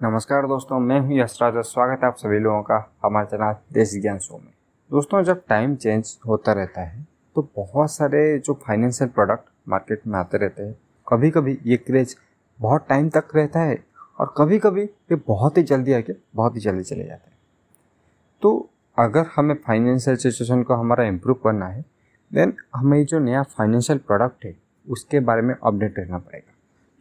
नमस्कार दोस्तों, मैं हूँ यशराज और स्वागत है आप सभी लोगों का हमारे चैनल देश ज्ञान शो में। दोस्तों, जब टाइम चेंज होता रहता है तो बहुत सारे जो फाइनेंशियल प्रोडक्ट मार्केट में आते रहते हैं कभी कभी ये क्रेज बहुत टाइम तक रहता है और कभी कभी ये बहुत ही जल्दी आके बहुत ही जल्दी चले जाते हैं। तो अगर हमें फाइनेंशियल सिचुएशन को हमारा इम्प्रूव करना है देन हमें जो नया फाइनेंशियल प्रोडक्ट है, उसके बारे में अपडेट रहना पड़ेगा।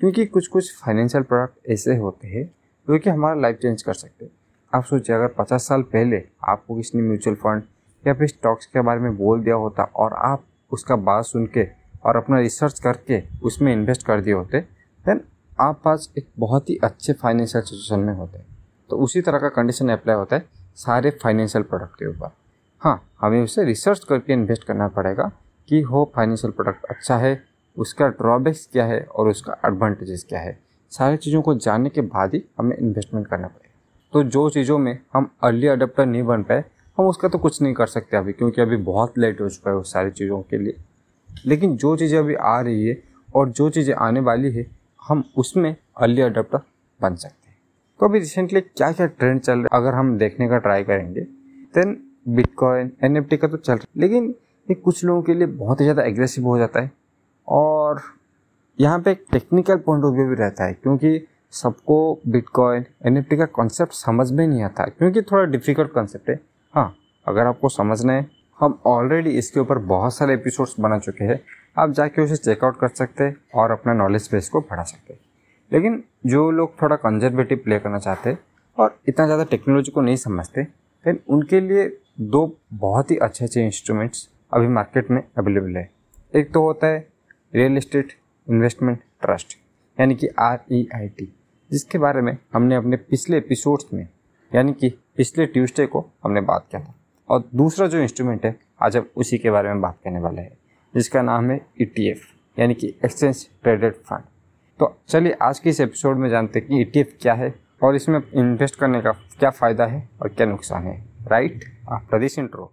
क्योंकि कुछ कुछ फाइनेंशियल प्रोडक्ट ऐसे होते हैं जो कि हमारा लाइफ चेंज कर सकते हैं। आप सोचिए, अगर पचास साल पहले आपको किसी ने म्यूचुअल फंड या फिर स्टॉक्स के बारे में बोल दिया होता और आप उसका बात सुन के और अपना रिसर्च करके उसमें इन्वेस्ट कर दिए होते देन आप पास एक बहुत ही अच्छे फाइनेंशियल सिचुएशन में होते। तो उसी तरह का कंडीशन अप्लाई होता है सारे फाइनेंशियल प्रोडक्ट के ऊपर। हाँ हमें उसे रिसर्च करके इन्वेस्ट करना पड़ेगा कि हो फाइनेंशियल प्रोडक्ट अच्छा है, उसका ड्रॉबैक्स क्या है और उसका एडवांटेजेस क्या है। सारी चीज़ों को जानने के बाद ही हमें इन्वेस्टमेंट करना पड़ेगा। तो जो चीज़ों में हम अर्ली अडेप्टर नहीं बन पाए, हम उसका तो कुछ नहीं कर सकते अभी, क्योंकि अभी बहुत लेट हो चुका है उस सारी चीज़ों के लिए। लेकिन जो चीज़ें अभी आ रही है और जो चीज़ें आने वाली है, हम उसमें अर्ली अडेप्टर बन सकते हैं। तो अभी रिसेंटली क्या क्या ट्रेंड चल रहा है, अगर हम देखने का ट्राई करेंगे देन बिटकॉइन एनएफटी का तो चल रहा है। लेकिन ये कुछ लोगों के लिए बहुत ही ज़्यादा एग्रेसिव हो जाता है और यहाँ पे एक टेक्निकल पॉइंट ऑफ़ व्यू भी रहता है, क्योंकि सबको बिटकॉइन एनएफटी का कॉन्सेप्ट समझ में नहीं आता, क्योंकि थोड़ा डिफ़िकल्ट कॉन्सेप्ट है। हाँ अगर आपको समझना है, हम ऑलरेडी इसके ऊपर बहुत सारे एपिसोड्स बना चुके हैं, आप जाके उसे चेकआउट कर सकते हैं और अपना नॉलेज बेस को बढ़ा सकते हैं। लेकिन जो लोग थोड़ा कंजर्वेटिव प्ले करना चाहते हैं और इतना ज़्यादा टेक्नोलॉजी को नहीं समझते देन उनके लिए दो बहुत ही अच्छे अच्छे इंस्ट्रूमेंट्स अभी मार्केट में अवेलेबल है। एक तो होता है रियल इस्टेट इन्वेस्टमेंट ट्रस्ट, यानी कि आर ई आई टी जिसके बारे में हमने अपने पिछले एपिसोड्स में, यानी कि पिछले ट्यूसडे को हमने बात किया था। और दूसरा जो इंस्ट्रूमेंट है, आज हम उसी के बारे में बात करने वाले हैं, जिसका नाम है ई टी एफ़ यानी कि एक्सचेंज ट्रेडेड फंड तो चलिए आज के इस एपिसोड में जानते हैं कि ई टी एफ़ क्या है, और इसमें इन्वेस्ट करने का क्या फ़ायदा है और क्या नुकसान है। राइट आफ्टर दिस इंट्रो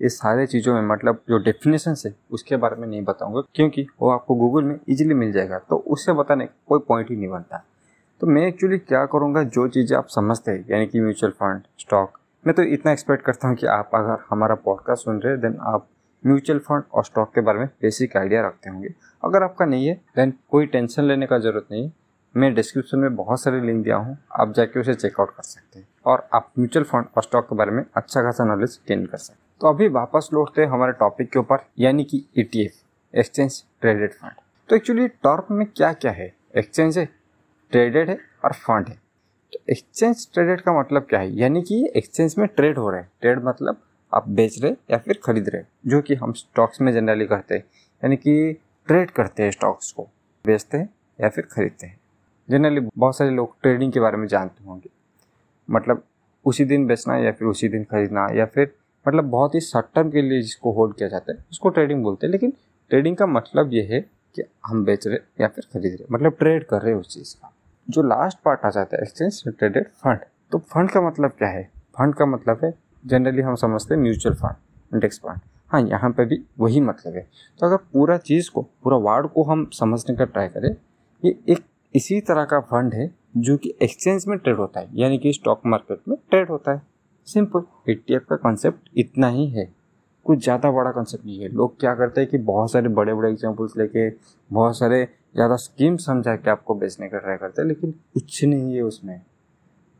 ये सारे चीज़ों में मतलब जो डेफिनेशन है, उसके बारे में नहीं बताऊँगा, क्योंकि वो आपको गूगल में इजीली मिल जाएगा। तो उससे बताने का कोई पॉइंट ही नहीं बनता। तो मैं एक्चुअली क्या करूँगा, जो चीज़ें आप समझते हैं, यानी कि म्यूचुअल फंड स्टॉक मैं तो इतना एक्सपेक्ट करता हूँ कि आप अगर हमारा पॉडकास्ट सुन रहे हैं देन आप म्यूचुअल फंड और स्टॉक के बारे में बेसिक आइडिया रखते होंगे। अगर आपका नहीं है देन कोई टेंशन लेने का ज़रूरत नहीं मैं डिस्क्रिप्शन में बहुत सारे लिंक दिया हूँ, आप जाके उसे चेकआउट कर सकते हैं। और आप म्यूचुअल फंड और स्टॉक के बारे में अच्छा खासा नॉलेज गेन कर सकते हैं। तो अभी वापस लौटते हैं हमारे टॉपिक के ऊपर, यानी कि ई एक्सचेंज ट्रेडेड फंड तो एक्चुअली टॉर्क में क्या क्या है? एक्सचेंज है ट्रेडेड है और फंड है। तो एक्सचेंज ट्रेडेड का मतलब क्या है? यानी कि एक्सचेंज में ट्रेड हो रहा है। ट्रेड मतलब आप बेच रहे या फिर खरीद रहे जो कि हम स्टॉक्स में जनरली करते हैं। यानी कि ट्रेड करते हैं स्टॉक्स को। बेचते हैं या फिर खरीदते हैं। जनरली बहुत सारे लोग ट्रेडिंग के बारे में जानते होंगे। मतलब उसी दिन बेचना या फिर उसी दिन खरीदना या फिर मतलब बहुत ही शॉर्ट टर्म के लिए जिसको होल्ड किया जाता है, उसको ट्रेडिंग बोलते हैं। लेकिन ट्रेडिंग का मतलब ये है कि हम बेच रहे या फिर खरीद रहे मतलब ट्रेड कर रहे हैं उस चीज़ का। जो लास्ट पार्ट आ जाता है एक्सचेंज ट्रेडेड फंड तो फंड का मतलब क्या है? फंड का मतलब है जनरली हम समझते हैं म्यूचुअल फंड इंडेक्स फंड हाँ यहाँ पे भी वही मतलब है। तो अगर पूरा चीज़ को, पूरा वार्ड को हम समझने का ट्राई करें, ये एक इसी तरह का फंड है जो कि एक्सचेंज में ट्रेड होता है, यानी कि स्टॉक मार्केट में ट्रेड होता है। सिंपल। ए का कॉन्सेप्ट इतना ही है। कुछ ज़्यादा बड़ा कॉन्सेप्ट नहीं है। लोग क्या करते हैं कि बहुत सारे बड़े बड़े एग्जाम्पल्स लेके, बहुत सारे ज़्यादा स्कीम समझा के आपको बेचने का ट्राई करते हैं, लेकिन कुछ नहीं है उसमें।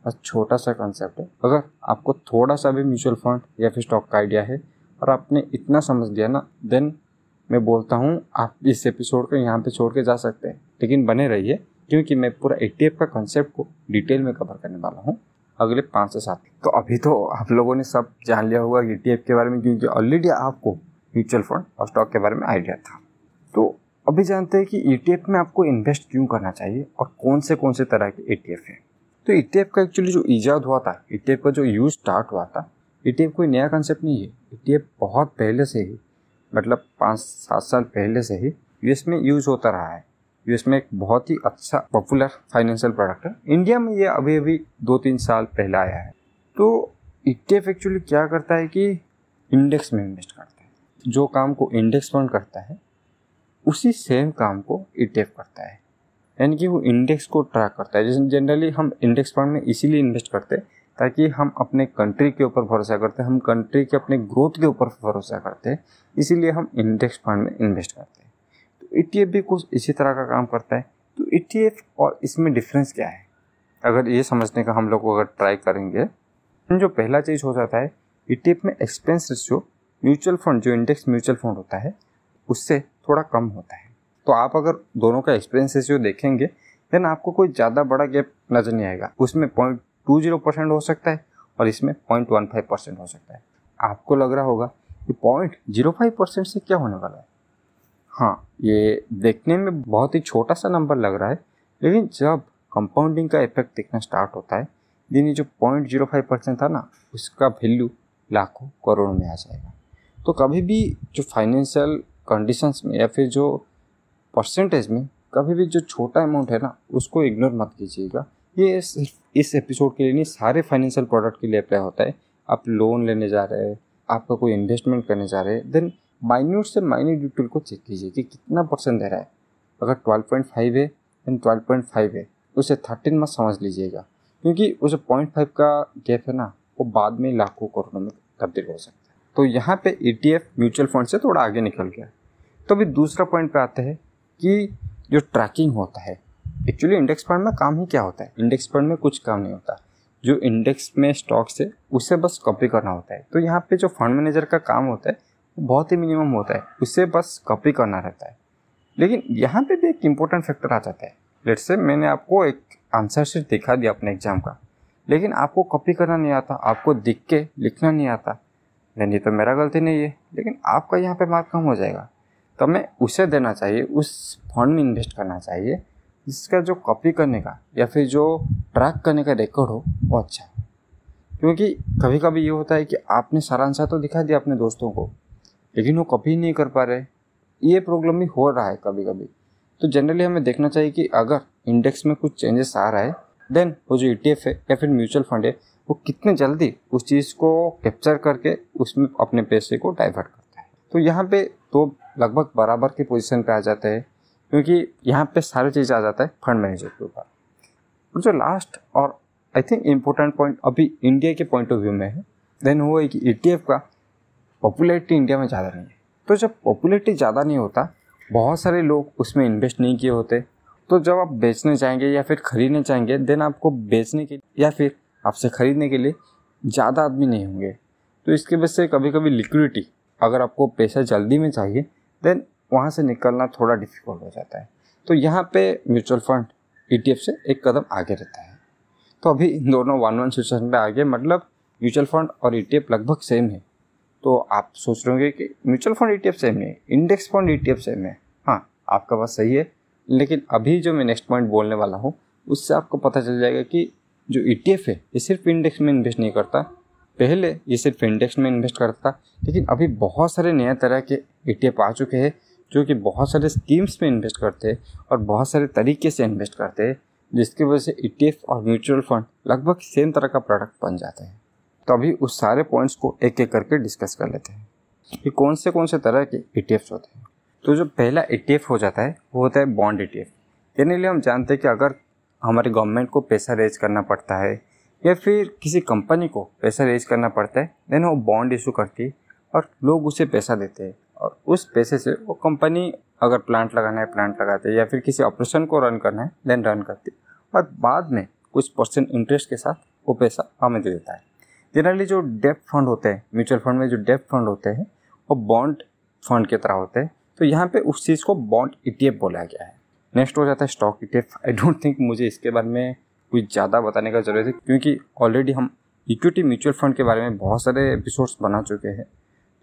बस छोटा सा कॉन्सेप्ट है। अगर आपको थोड़ा सा भी म्यूचुअल फंड या फिर स्टॉक का आइडिया है, और आपने इतना समझ लिया ना देन मैं बोलता हूँ, आप इस एपिसोड को यहाँ पे छोड़ के जा सकते हैं। लेकिन बने रहिए, क्योंकि मैं पूरा ए का कॉन्सेप्ट को डिटेल में कवर करने वाला हूँ। अगले पाँच से सात। तो अभी तो आप लोगों ने सब जान लिया होगा ई e के बारे में, क्योंकि ऑलरेडी आपको म्यूचुअल फंड और स्टॉक के बारे में आइडिया था। तो अभी जानते हैं कि ई e में आपको इन्वेस्ट क्यों करना चाहिए और कौन से कौन से तरह के ई e हैं। तो ईटीएफ का एक्चुअली जो ईजाद हुआ था ई का जो यूज़ स्टार्ट हुआ था ई कोई नया कंसेप्ट नहीं है। ई बहुत पहले से ही मतलब पाँच सात साल पहले से ही यूएस में यूज़ होता रहा है। यूएस में एक बहुत ही अच्छा पॉपुलर फाइनेंशियल प्रोडक्ट है। इंडिया में ये अभी अभी दो तीन साल पहले आया है। तो ईटीएफ एक्चुअली क्या करता है कि इंडेक्स में इन्वेस्ट करता है। जो काम को इंडेक्स फंड करता है, उसी सेम काम को ई करता है। यानी कि वो इंडेक्स को ट्रैक करता है। जैसे जनरली हम इंडेक्स फंड में इसीलिए इन्वेस्ट करते हैं, ताकि हम अपने कंट्री के ऊपर भरोसा करते हैं, हम कंट्री के अपने ग्रोथ के ऊपर भरोसा करते हैं, इसीलिए हम इंडेक्स फंड में इन्वेस्ट करते हैं। ईटीएफ भी कुछ इसी तरह का काम करता है। तो ईटीएफ और इसमें डिफरेंस क्या है? अगर ये समझने का हम लोग अगर ट्राई करेंगे जो पहला चीज़ हो जाता है ईटीएफ में एक्सपेंस रेशियो म्यूचुअल फंड जो इंडेक्स म्यूचुअल फंड होता है, उससे थोड़ा कम होता है। तो आप अगर दोनों का एक्सपेंस रेशियो देखेंगे देन आपको कोई ज़्यादा बड़ा गैप नज़र नहीं आएगा। उसमें पॉइंट टू ज़ीरो परसेंट हो सकता है और इसमें पॉइंट वन फाइव परसेंट हो सकता है। आपको लग रहा होगा कि पॉइंट ज़ीरो फाइव परसेंट से क्या होने वाला है? हाँ ये देखने में बहुत ही छोटा सा नंबर लग रहा है, लेकिन जब कंपाउंडिंग का इफ़ेक्ट दिखना स्टार्ट होता है दिन ये जो पॉइंट ज़ीरो फाइव परसेंट था ना, उसका वैल्यू लाखों करोड़ों में आ जाएगा। तो कभी भी जो फाइनेंशियल कंडीशंस में या फिर जो परसेंटेज में कभी भी जो छोटा अमाउंट है ना, उसको इग्नोर मत कीजिएगा। ये सिर्फ़ इस एपिसोड के लिए नहीं, सारे फाइनेंशियल प्रोडक्ट के लिए अप्लाई होता है। आप लोन लेने जा रहे हैं, आपका कोई इन्वेस्टमेंट करने जा रहे हैं देन माइन्यूट से माइन्यूट डिटेल को चेक कीजिए कि कितना परसेंट दे रहा है। अगर ट्वेल्व पॉइंट फाइव है देन ट्वेल्व पॉइंट फाइव है। उसे थर्टीन मत समझ लीजिएगा, क्योंकि उसे पॉइंट फाइव का गैप है ना, वो बाद में लाखों करोड़ों में तब्दील हो सकता है। तो यहाँ पे ई म्यूचुअल फंड से थोड़ा आगे निकल गया। तो अभी दूसरा पॉइंट पे आते हैं कि जो ट्रैकिंग होता है एक्चुअली इंडेक्स फंड में काम ही क्या होता है? इंडेक्स फंड में कुछ काम नहीं होता। जो इंडेक्स में स्टॉक्स है, उसे बस कॉपी करना होता है। तो यहाँ पे जो फंड मैनेजर का काम होता है बहुत ही मिनिमम होता है। उसे बस कॉपी करना रहता है। लेकिन यहाँ पे भी एक इम्पोर्टेंट फैक्टर आ जाता है। लेट से मैंने आपको एक आंसर शीट दिखा दिया अपने एग्ज़ाम का। लेकिन आपको कॉपी करना नहीं आता, आपको दिख के लिखना नहीं आता। नहीं तो मेरा गलती नहीं है। लेकिन आपका यहाँ पे मार्क कम हो जाएगा। तो हमें उसे देना चाहिए, उस फंड में इन्वेस्ट करना चाहिए, जिसका जो कॉपी करने का या फिर जो ट्रैक करने का रिकॉर्ड हो, वो अच्छा है। क्योंकि कभी कभी ये होता है कि आपने सारा आंसर तो दिखा दिया अपने दोस्तों को लेकिन वो कभी नहीं कर पा रहे। ये प्रॉब्लम भी हो रहा है कभी कभी तो जनरली हमें देखना चाहिए कि अगर इंडेक्स में कुछ चेंजेस आ रहा है देन वो जो ई e है या फिर म्यूचुअल फंड है, वो कितने जल्दी उस चीज़ को कैप्चर करके उसमें अपने पैसे को डाइवर्ट करता है। तो यहाँ पे तो लगभग बराबर की पोजीशन पे आ जाते हैं, क्योंकि यहाँ पे सारी चीज़ आ जाता है फंड मैनेजर के ऊपर। और जो लास्ट और आई थिंक इम्पोर्टेंट पॉइंट अभी इंडिया के पॉइंट ऑफ़ व्यू में है देन वो है कि ई का पॉपुलैरिटी इंडिया में ज़्यादा नहीं है। तो जब पॉपुलैरिटी ज़्यादा नहीं होता, बहुत सारे लोग उसमें इन्वेस्ट नहीं किए होते। तो जब आप बेचने जाएँगे या फिर खरीदने जाएँगे, देन आपको बेचने के या फिर आपसे ख़रीदने के लिए ज़्यादा आदमी नहीं होंगे। तो इसके वजह से कभी कभी लिक्विडिटी, अगर आपको पैसा जल्दी में चाहिए, देन वहाँ से निकलना थोड़ा डिफ़िकल्ट हो जाता है। तो यहाँ पे म्यूचुअल फंड ईटीएफ से एक कदम आगे रहता है। तो अभी इन दोनों वन वन सिचुएशन पे आगे मतलब म्यूचुअल फंड और ई लगभग सेम है। तो आप सोच रहे होंगे कि म्यूचुअल फंड ईटीएफ सेम है इंडेक्स फंड ईटीएफ सेम है हाँ आपका बात सही है। लेकिन अभी जो मैं नेक्स्ट पॉइंट बोलने वाला हूँ, उससे आपको पता चल जाएगा कि जो ईटीएफ है, ये सिर्फ़ इंडेक्स में इन्वेस्ट नहीं करता। पहले ये सिर्फ़ इंडेक्स में इन्वेस्ट करता था लेकिन अभी बहुत सारे नए तरह के ईटीएफ आ चुके हैं, जो कि बहुत सारे स्कीम्स में इन्वेस्ट करते हैं और बहुत सारे तरीके से इन्वेस्ट करते हैं, जिसकी वजह से ईटीएफ और म्यूचुअल फंड लगभग सेम तरह का प्रोडक्ट बन जाते हैं। तो अभी उस सारे पॉइंट्स को एक एक करके डिस्कस कर लेते हैं कि कौन से कौन से तरह के ई होते हैं। तो जो पहला ई हो जाता है, वो होता है बॉन्ड ई यानी लिए हम जानते हैं कि अगर हमारे गवर्नमेंट को पैसा रेज करना पड़ता है, या फिर किसी कंपनी को पैसा रेज करना पड़ता है देन वो बॉन्ड इशू करती है और लोग उसे पैसा देते हैं। और उस पैसे से वो कंपनी अगर प्लांट लगाना है प्लांट लगाते हैं, या फिर किसी ऑपरेशन को रन करना है देन रन करती है। और बाद में कुछ परसेंट इंटरेस्ट के साथ वो पैसा हमें दे देता है। जनरली जो डेप फंड होते हैं म्यूचुअल फंड में जो डेप फंड होते हैं, वो बॉन्ड फंड की तरह होते हैं। तो यहाँ पे उस चीज़ को बॉन्ड ई बोला गया है। नेक्स्ट हो जाता है स्टॉक ई आई डोंट थिंक मुझे इसके बारे में कुछ ज़्यादा बताने का ज़रूरत है, क्योंकि ऑलरेडी हम इक्विटी म्यूचुअल फंड के बारे में बहुत सारे एपिसोड्स बना चुके हैं।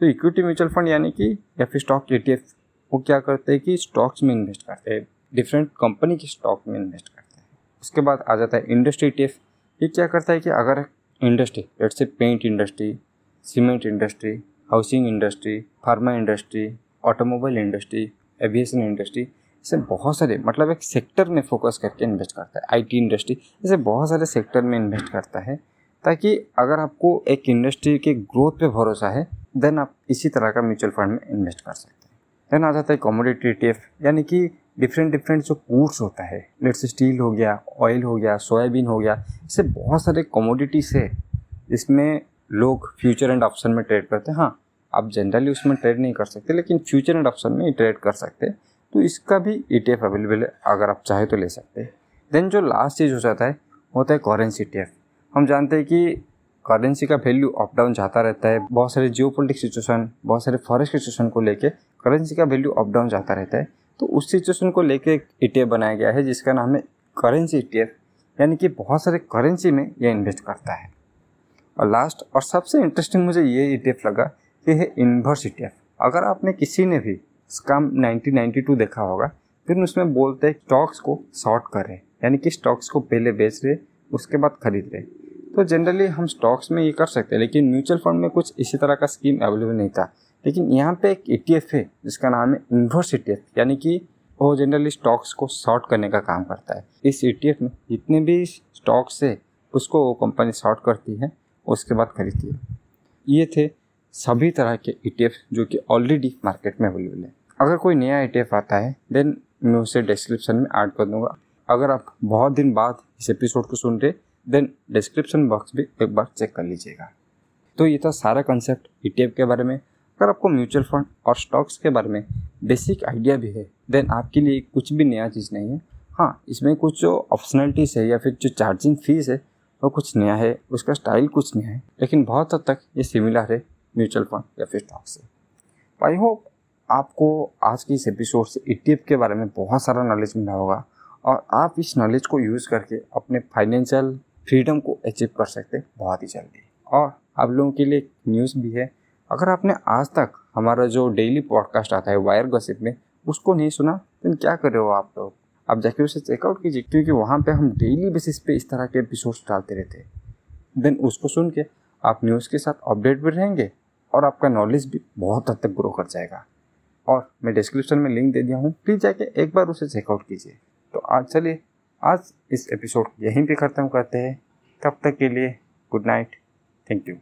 तो इक्विटी म्यूचुअल फंड यानी कि, या फिर स्टॉक ईटीएफ वो क्या करते हैं कि स्टॉक्स में इन्वेस्ट करते हैं। डिफरेंट कंपनी के स्टॉक में इन्वेस्ट करते हैं। उसके बाद आ जाता है इंडस्ट्री ईटीएफ ये क्या करता है कि अगर industry let say paint industry cement industry housing industry pharma industry automobile industry aviation industry ऐसे बहुत सारे मतलब एक सेक्टर में फोकस करके इन्वेस्ट करता है। आईटी इंडस्ट्री ऐसे बहुत सारे सेक्टर में इन्वेस्ट करता है, ताकि अगर आपको एक इंडस्ट्री के ग्रोथ पे भरोसा है देन आप इसी तरह का म्यूचुअल फंड में इन्वेस्ट कर सकते हैं। देन आ जाता है कॉमोडिटी टी यानी कि डिफरेंट डिफरेंट जो कूड्स होता है लेट्स स्टील हो गया ऑयल हो गया सोयाबीन हो गया, इससे बहुत सारे कमोडिटीज है, जिसमें लोग फ्यूचर एंड ऑप्शन में ट्रेड करते हैं। हाँ आप जनरली उसमें ट्रेड नहीं कर सकते, लेकिन फ्यूचर एंड ऑप्शन में ट्रेड कर सकते तो इसका भी ईटीएफ अवेलेबल है, अगर आप चाहे तो ले सकते हैं। देन जो लास्ट चीज़ हो जाता है होता है करेंसी ई हम जानते हैं कि करेंसी का वैल्यू अप डाउन जाता रहता है, बहुत सारे जियो सिचुएशन बहुत सारे फॉरेस्ट सिचुएशन को लेके करेंसी का वैल्यू अप डाउन जाता रहता है। तो उस सिचुएशन को लेके एक ई बनाया गया है, जिसका नाम है करेंसी ईटीएफ यानी कि बहुत सारे करेंसी में यह इन्वेस्ट करता है। और लास्ट और सबसे इंटरेस्टिंग मुझे ये ईटीएफ लगा कि है इन्वर्स ई अगर आपने किसी ने भी स्कम 1992 देखा होगा, फिर उसमें बोलते हैं स्टॉक्स को शॉर्ट कर। रहे यानी कि स्टॉक्स को पहले बेच रहे, उसके बाद खरीद रहे। तो जनरली हम स्टॉक्स में ये कर सकते हैं, लेकिन म्यूचुअल फंड में कुछ इसी तरह का स्कीम अवेलेबल नहीं था। लेकिन यहाँ पे एक ई e है, जिसका नाम है इन्वर्स ई यानी कि वो जनरली स्टॉक्स को शॉर्ट करने का काम करता है। इस ई e में जितने भी स्टॉक्स है, उसको वो कंपनी शॉर्ट करती है, उसके बाद खरीदती है। ये थे सभी तरह के ई e जो कि ऑलरेडी मार्केट में अवेलेबल है। अगर कोई नया ई आता है देन मैं उसे डिस्क्रिप्शन में ऐड कर दूँगा। अगर आप बहुत दिन बाद इस एपिसोड को सुन रहे देन डिस्क्रिप्शन बॉक्स भी एक बार चेक कर लीजिएगा। तो ये था सारा कंसेप्ट ई के बारे में। अगर आपको म्यूचुअल फंड और स्टॉक्स के बारे में बेसिक आइडिया भी है देन आपके लिए कुछ भी नया चीज़ नहीं है। हाँ इसमें कुछ जो ऑप्शनलिटीज़ है या फिर जो चार्जिंग फ़ीस है, वो कुछ नया है, उसका स्टाइल कुछ नया है, लेकिन बहुत हद तक ये सिमिलर है म्यूचुअल फंड या फिर स्टॉक से। आई होप आपको आज के इस एपिसोड से ई e के बारे में बहुत सारा नॉलेज मिला होगा, और आप इस नॉलेज को यूज़ करके अपने फाइनेंशियल फ्रीडम को अचीव कर सकते बहुत ही जल्दी। और आप लोगों के लिए न्यूज़ भी है अगर आपने आज तक हमारा जो डेली पॉडकास्ट आता है वायर गसिप में, उसको नहीं सुना तो क्या कर रहे हो आप लोग? आप जाके उसे चेकआउट कीजिए, क्योंकि वहाँ पे हम डेली बेसिस पे इस तरह के एपिसोड्स डालते रहते हैं। देन उसको सुन के आप न्यूज़ के साथ अपडेट भी रहेंगे और आपका नॉलेज भी बहुत हद तक ग्रो कर जाएगा। और मैं डिस्क्रिप्शन में लिंक दे दिया हूँ प्लीज़ जाके एक बार उसे चेकआउट कीजिए। तो आज चलिए, आज इस एपिसोड यहीं पे ख़त्म करते हैं। तब तक के लिए गुड नाइट थैंक यू